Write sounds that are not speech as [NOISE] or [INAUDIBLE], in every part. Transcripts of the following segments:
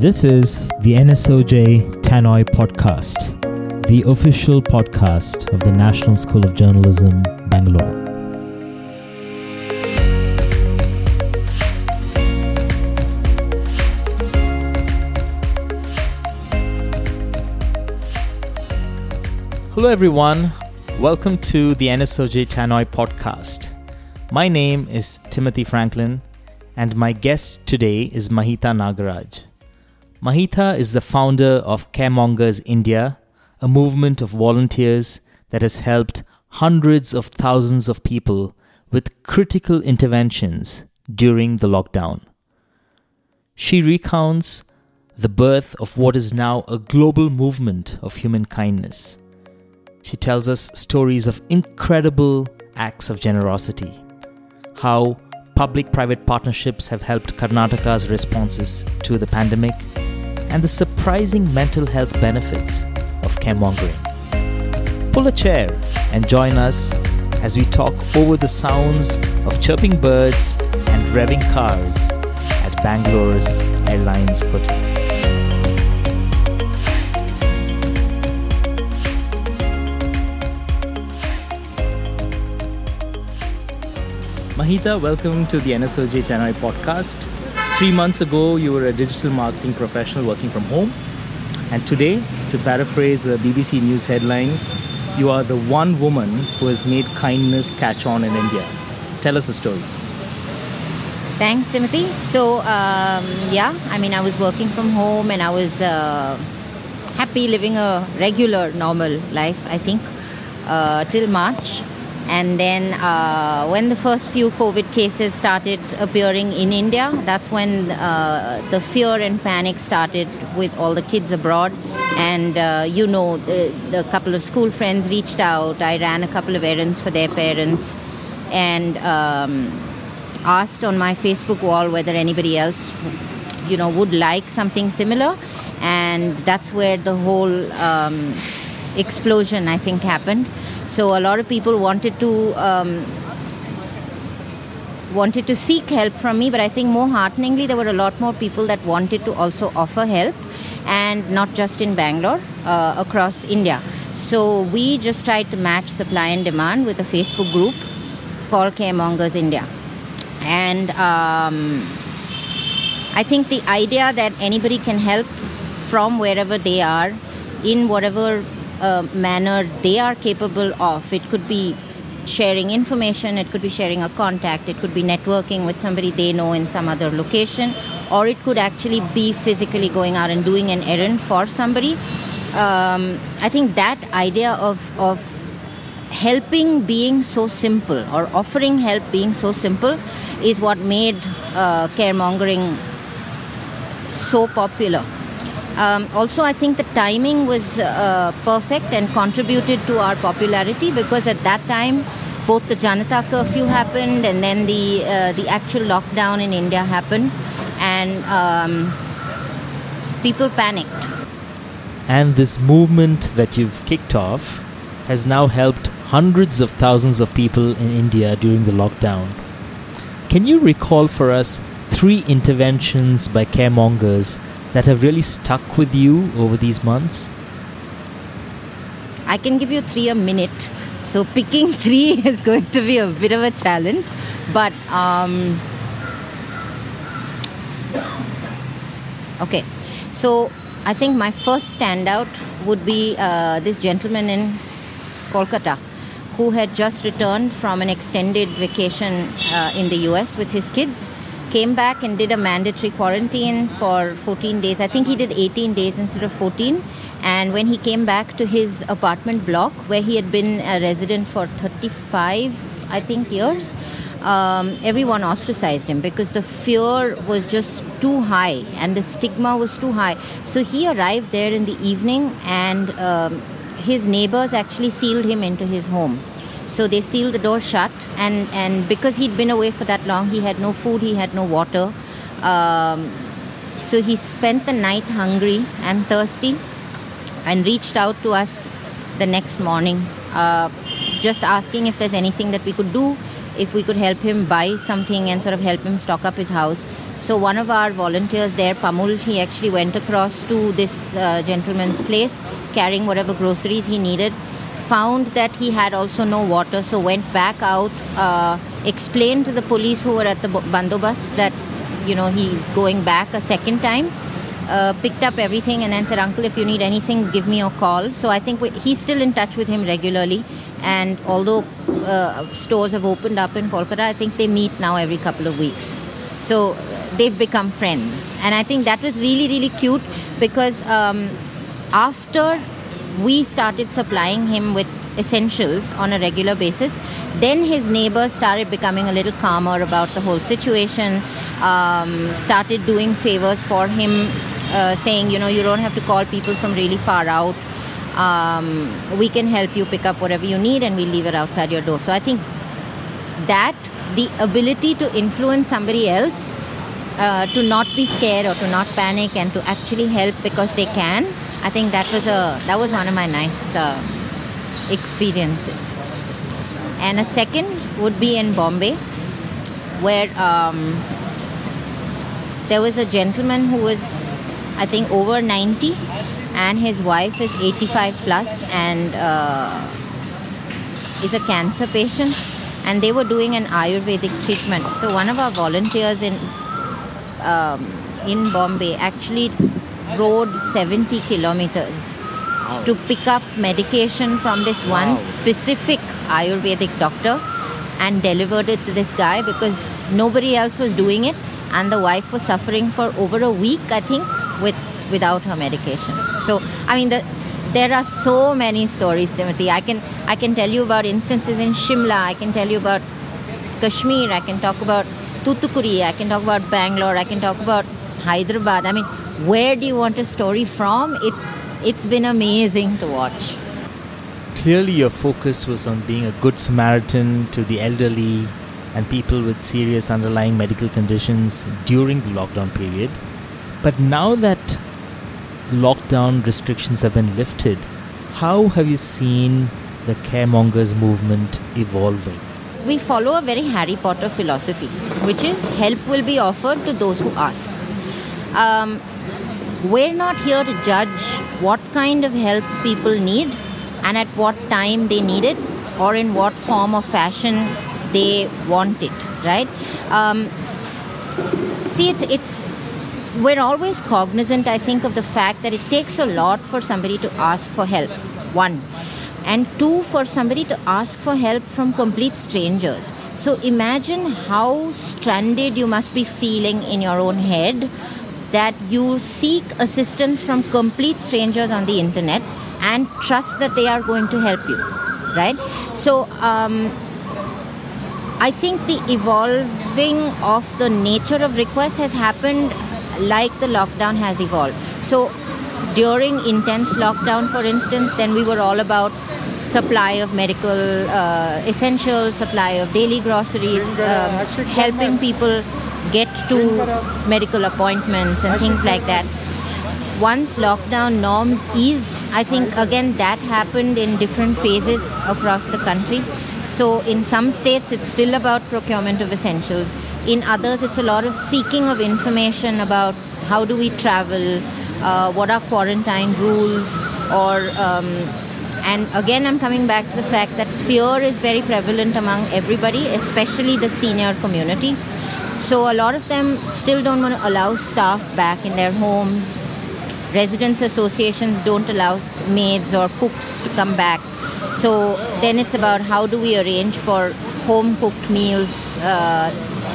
This is the NSOJ Tannoy podcast, the official podcast of the National School of Journalism, Bangalore. Hello, everyone. Welcome to the NSOJ Tannoy podcast. My name is Timothy Franklin, and my guest today is Mahita Nagaraj. Mahita is the founder of Caremongers India, a movement of volunteers that has helped hundreds of thousands of people with critical interventions during the lockdown. She recounts the birth of what is now a global movement of human kindness she tells us stories of incredible acts of generosity, how public private partnerships have helped Karnataka's responses to the pandemic, and the surprising mental health benefits of caremongering. Pull a chair and join us as we talk over the sounds of chirping birds and revving cars at Bangalore's Airlines Hotel. Mahita, welcome to the NSOJ Tannoy podcast. Three months ago, you were a digital marketing professional working from home. And today, to paraphrase a BBC News headline, you are the one woman who has made kindness catch on in India. Tell us the story. Thanks, Timothy. So, um, yeah, I mean, I was working from home and I was uh, happy living a regular, normal life, I think, uh, till March. And then uh, when the first few COVID cases started appearing in India, that's when uh, the fear and panic started with all the kids abroad. And uh, you know, the, the, couple of school friends reached out. I ran a couple of errands for their parents and um, asked on my Facebook wall whether anybody else, you know, would like something similar. And that's where the whole um, explosion, I think, happened. So a lot of people wanted to um, wanted to seek help from me, but I think more hearteningly, there were a lot more people that wanted to also offer help, and not just in Bangalore, uh, across India. So we just tried to match supply and demand with a Facebook group called Caremongers India, and um, I think the idea that anybody can help from wherever they are in whatever uh, manner they are capable of. It could be sharing information, it could be sharing a contact, it could be networking with somebody they know in some other location, or it could actually be physically going out and doing an errand for somebody. Um, I think that idea of, of helping being so simple or offering help being so simple is what made uh, caremongering so popular. Um, also, I think the timing was uh, perfect and contributed to our popularity because at that time, both the Janata curfew happened and then the uh, the actual lockdown in India happened, and um, people panicked. And this movement that you've kicked off has now helped hundreds of thousands of people in India during the lockdown. Can you recall for us three interventions by caremongers that have really stuck with you over these months? I can give you three a minute. So picking [LAUGHS] three is going to be a bit of a challenge. But, um, okay. So I think my first standout would be uh, this gentleman in Kolkata who had just returned from an extended vacation uh, in the US with his kids came back and did a mandatory quarantine for 14 days. I think he did 18 days instead of 14. And when he came back to his apartment block, where he had been a resident for 35, I think, years, um, everyone ostracized him because the fear was just too high and the stigma was too high. So he arrived there in the evening, and um, his neighbors actually sealed him into his home. So they sealed the door shut, and, and because he'd been away for that long, he had no food, he had no water. Um, so he spent the night hungry and thirsty and reached out to us the next morning, uh, just asking if there's anything that we could do, if we could help him buy something and sort of help him stock up his house. So one of our volunteers there, Pamul, he actually went across to this uh, gentleman's place carrying whatever groceries he needed. Found that he had also no water, so went back out, uh, explained to the police who were at the bandobast that you know he's going back a second time. Uh, picked up everything and then said, Uncle, if you need anything, give me a call. So I think we, he's still in touch with him regularly. And although uh, stores have opened up in Kolkata, I think they meet now every couple of weeks. So they've become friends. And I think that was really, really cute because um, after we started supplying him with essentials on a regular basis, then his neighbors started becoming a little calmer about the whole situation, um, started doing favors for him, uh, saying, you know, you don't have to call people from really far out. Um, we can help you pick up whatever you need and we'll leave it outside your door. So I think that the ability to influence somebody else uh, to not be scared or to not panic and to actually help because they can. I think that was a that was one of my nice uh, experiences. And a second would be in bombay where um, there was a gentleman who was i think over 90 and his wife is 85 plus and uh, is a cancer patient. And they were doing an ayurvedic treatment. So one of our volunteers in um, in Bombay actually rode 70 kilometers wow. to pick up medication from this wow. one specific Ayurvedic doctor and delivered it to this guy because nobody else was doing it and the wife was suffering for over a week I think with without her medication so I mean the, there are so many stories Timothy I can I can tell you about instances in Shimla I can tell you about Kashmir I can talk about Tuticorin, I can talk about Bangalore, I can talk about Hyderabad. I mean, where do you want a story from? It it's been amazing to watch. Clearly, your focus was on being a good Samaritan to the elderly and people with serious underlying medical conditions during the lockdown period. But now that lockdown restrictions have been lifted, how have you seen the caremongers movement evolving? We follow a very Harry Potter philosophy, which is help will be offered to those who ask. Um, we're not here to judge what kind of help people need and at what time they need it or in what form or fashion they want it, right? Um, see, it's, it's we're always cognizant, I think, of the fact that it takes a lot for somebody to ask for help. One and two for somebody to ask for help from complete strangers. So imagine how stranded you must be feeling in your own head that you seek assistance from complete strangers on the internet and trust that they are going to help you right? So um, i think the evolving of the nature of requests has happened like the lockdown has evolved. So during intense lockdown for instance then we were all about supply of medical uh, essentials, supply of daily groceries, um, helping people get to medical appointments and things like that. Once lockdown norms eased, I think again that happened in different phases across the country. So, in some states, it's still about procurement of essentials. In others, it's a lot of seeking of information about how do we travel, uh, what are quarantine rules, or um, and again, I'm coming back to the fact that fear is very prevalent among everybody, especially the senior community. So a lot of them still don't want to allow staff back in their homes. Residents associations don't allow maids or cooks to come back. So then it's about how do we arrange for home cooked meals uh,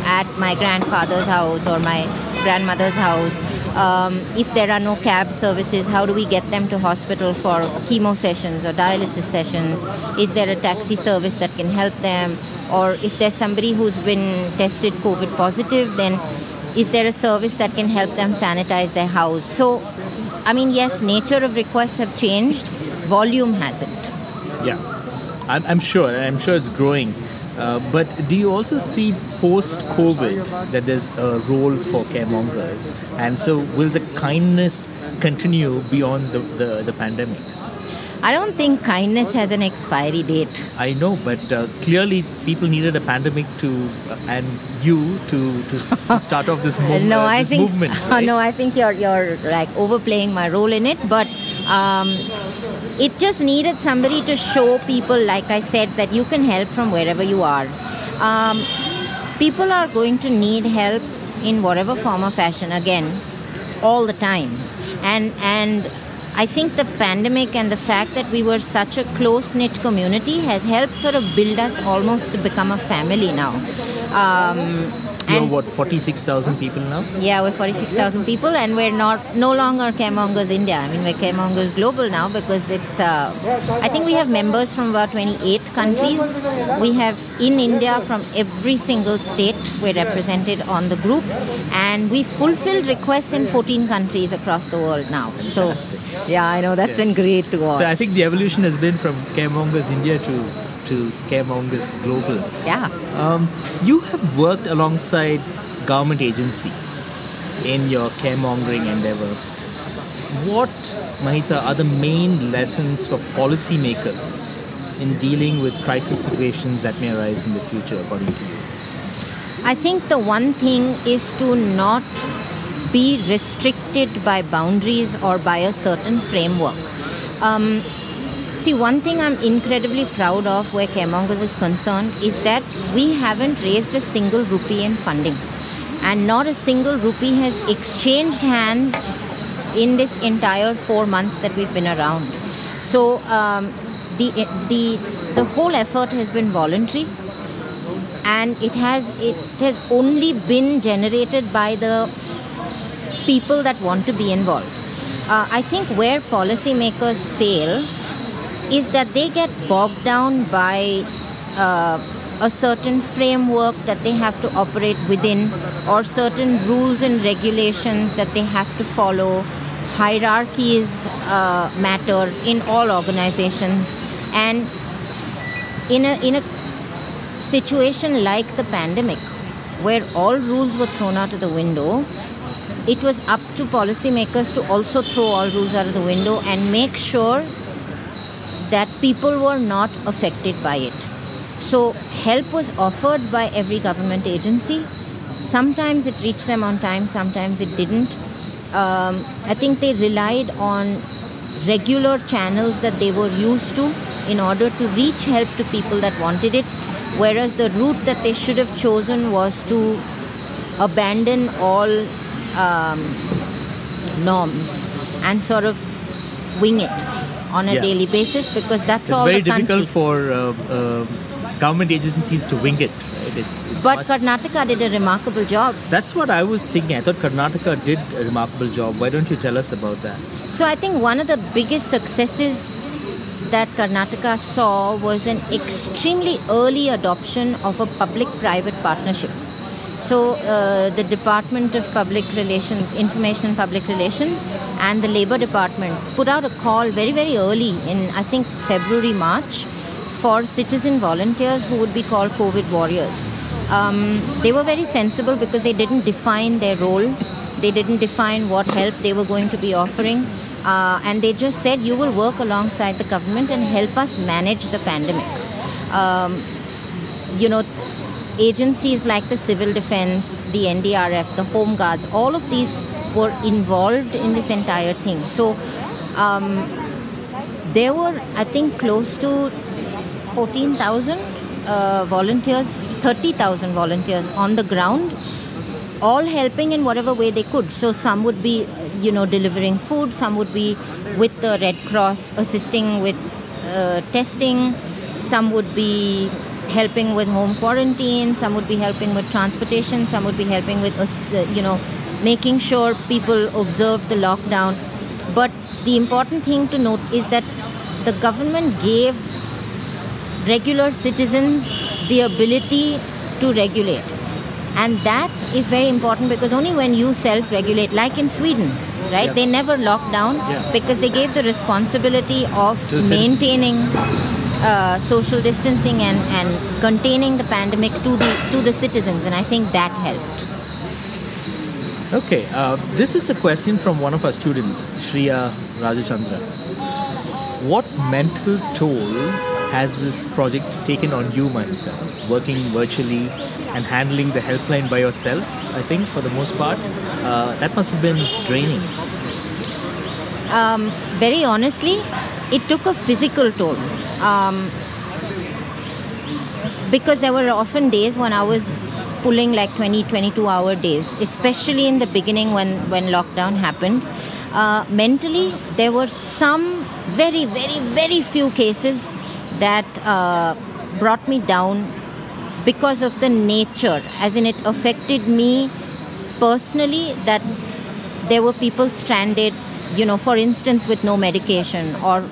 at my grandfather's house or my grandmother's house um, if there are no cab services, how do we get them to hospital for chemo sessions or dialysis sessions? Is there a taxi service that can help them? Or if there's somebody who's been tested COVID positive, then is there a service that can help them sanitize their house? So, I mean, yes, nature of requests have changed, volume hasn't. Yeah, I'm, I'm sure, I'm sure it's growing. Uh, but do you also see post COVID that there's a role for caremongers? And so will the kindness continue beyond the, the, the pandemic? I don't think kindness has an expiry date. I know, but uh, clearly people needed a pandemic to uh, and you to, to, to [LAUGHS] start off this, mov- no, uh, I this think, movement. [LAUGHS] right? no, I think you're you're like overplaying my role in it, but um, it just needed somebody to show people, like I said, that you can help from wherever you are. Um, people are going to need help in whatever form or fashion again, all the time, and and. I think the pandemic and the fact that we were such a close knit community has helped sort of build us almost to become a family now. Um, You're and- what, 46,000 people now? yeah, we're 46,000 people, and we're not no longer Caremongers India. I mean, we're Caremongers Global now because it's. Uh, I think we have members from about 28 countries. We have in India from every single state. We're represented on the group, and we fulfill requests in 14 countries across the world now. So, Fantastic. yeah, I know that's been great to watch. So I think the evolution has been from Caremongers India to, to Caremongers Global. yeah. Um, you have worked alongside government agencies in your caremongering endeavor. What, Mahita, are the main lessons for policymakers in dealing with crisis situations that may arise in the future, according to you? I think the one thing is to not be restricted by boundaries or by a certain framework. Um, see, one thing I'm incredibly proud of where Caremongers is concerned is that we haven't raised a single rupee in funding. And not a single rupee has exchanged hands in this entire four months that we've been around. So um, the, the, the whole effort has been voluntary and it has it has only been generated by the people that want to be involved. Uh, I think where policymakers fail is that they get bogged down by uh, a certain framework that they have to operate within, or certain rules and regulations that they have to follow. Hierarchies uh, matter in all organizations, and in a in a situation like the pandemic, where all rules were thrown out of the window, it was up to policymakers to also throw all rules out of the window and make sure that people were not affected by it. So, help was offered by every government agency. Sometimes it reached them on time, sometimes it didn't. Um, I think they relied on regular channels that they were used to in order to reach help to people that wanted it, whereas the route that they should have chosen was to abandon all um, norms and sort of wing it on a Yeah. daily basis because that's It's all very the country. difficult for uh, uh, government agencies to wing it. Right? It's, it's But much- Karnataka did a remarkable job. That's what I was thinking. I thought Karnataka did a remarkable job. Why don't you tell us about that? So I think one of the biggest successes that Karnataka saw was an extremely early adoption of a public-private partnership. So uh, the Department of Public Relations, Information and Public Relations, and the Labor Department put out a call very very early in I think February March for citizen volunteers who would be called COVID warriors. Um, they were very sensible because they didn't define their role, they didn't define what help they were going to be offering, uh, and they just said, You will work alongside the government and help us manage the pandemic. Um, you know, agencies like the Civil Defense, the NDRF, the Home Guards, all of these were involved in this entire thing. So um, there were, I think, close to 14,000 uh, volunteers, 30,000 volunteers on the ground, all helping in whatever way they could. So some would be, you know, delivering food, some would be with the Red Cross assisting with uh, testing, some would be helping with home quarantine, some would be helping with transportation, some would be helping with, uh, you know, making sure people observe the lockdown. But the important thing to note is that the government gave regular citizens the ability to regulate. And that is very important because only when you self regulate, like in Sweden, right, Yeah. they never locked down Yeah. because they gave the responsibility of the citizens. Uh, social distancing and, and containing the pandemic to the to the citizens, and I think that helped. Okay, uh, this is a question from one of our students, Shriya Rajachandra. what mental toll has this project taken on you, Mahita? Working virtually and handling the helpline by yourself, I think, for the most part, uh, that must have been draining. Um, very honestly, it took a physical toll. Um, because there were often days when I was pulling like 20, 22 hour days, especially in the beginning when, when lockdown happened. Uh, mentally, there were some very, very, very few cases that uh, brought me down because of the nature, as in it affected me personally, that there were people stranded, you know, for instance, with no medication, or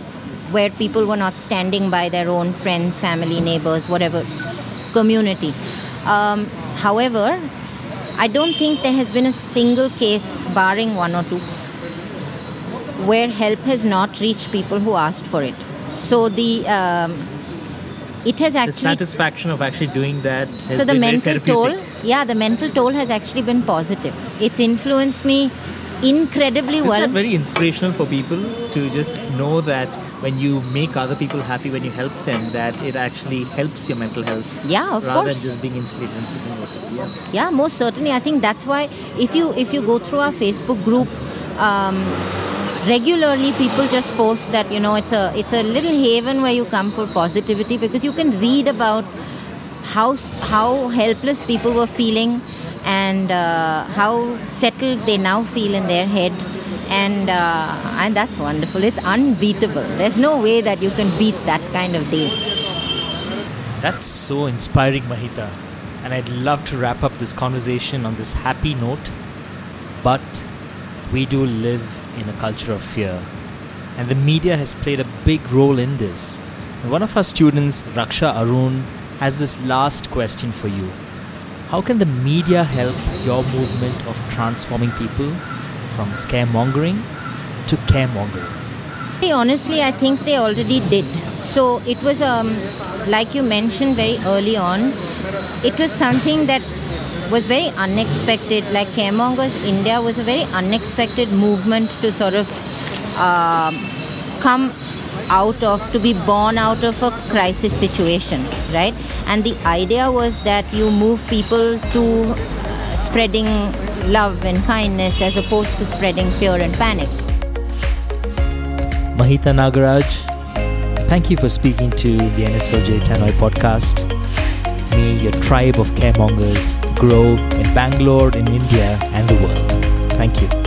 where people were not standing by their own friends, family, neighbors, whatever community. Um, however, I don't think there has been a single case, barring one or two, where help has not reached people who asked for it. So the um, it has actually the satisfaction of actually doing that. so the mental toll, yeah, the mental toll has actually been positive. It's influenced me incredibly Isn't well. that very inspirational for people to just know that when you make other people happy, when you help them, that it actually helps your mental health. Yeah, of rather course. than just being insulated and sitting yourself. Yeah. yeah most certainly i think that's why if you if you go through our facebook group um, regularly people just post that you know it's a it's a little haven where you come for positivity because you can read about how how helpless people were feeling and uh, how settled they now feel in their head and uh, and that's wonderful it's unbeatable there's no way that you can beat that kind of day That's so inspiring, Mahita. And I'd love to wrap up this conversation on this happy note. But we do live in a culture of fear. And the media has played a big role in this. And one of our students, Raksha Arun, has this last question for you. How can the media help your movement of transforming people from scaremongering to caremongering? Honestly, I think they already did. So it was, um, like you mentioned very early on, it was something that was very unexpected. Like Caremongers India was a very unexpected movement to sort of um come out of, to be born out of a crisis situation, right? And the idea was that you move people to uh, spreading love and kindness as opposed to spreading fear and panic. Mahita Nagaraj, thank you for speaking to the NSOJ Tannoy podcast. May your tribe of caremongers grow in Bangalore, in India, and the world. Thank you.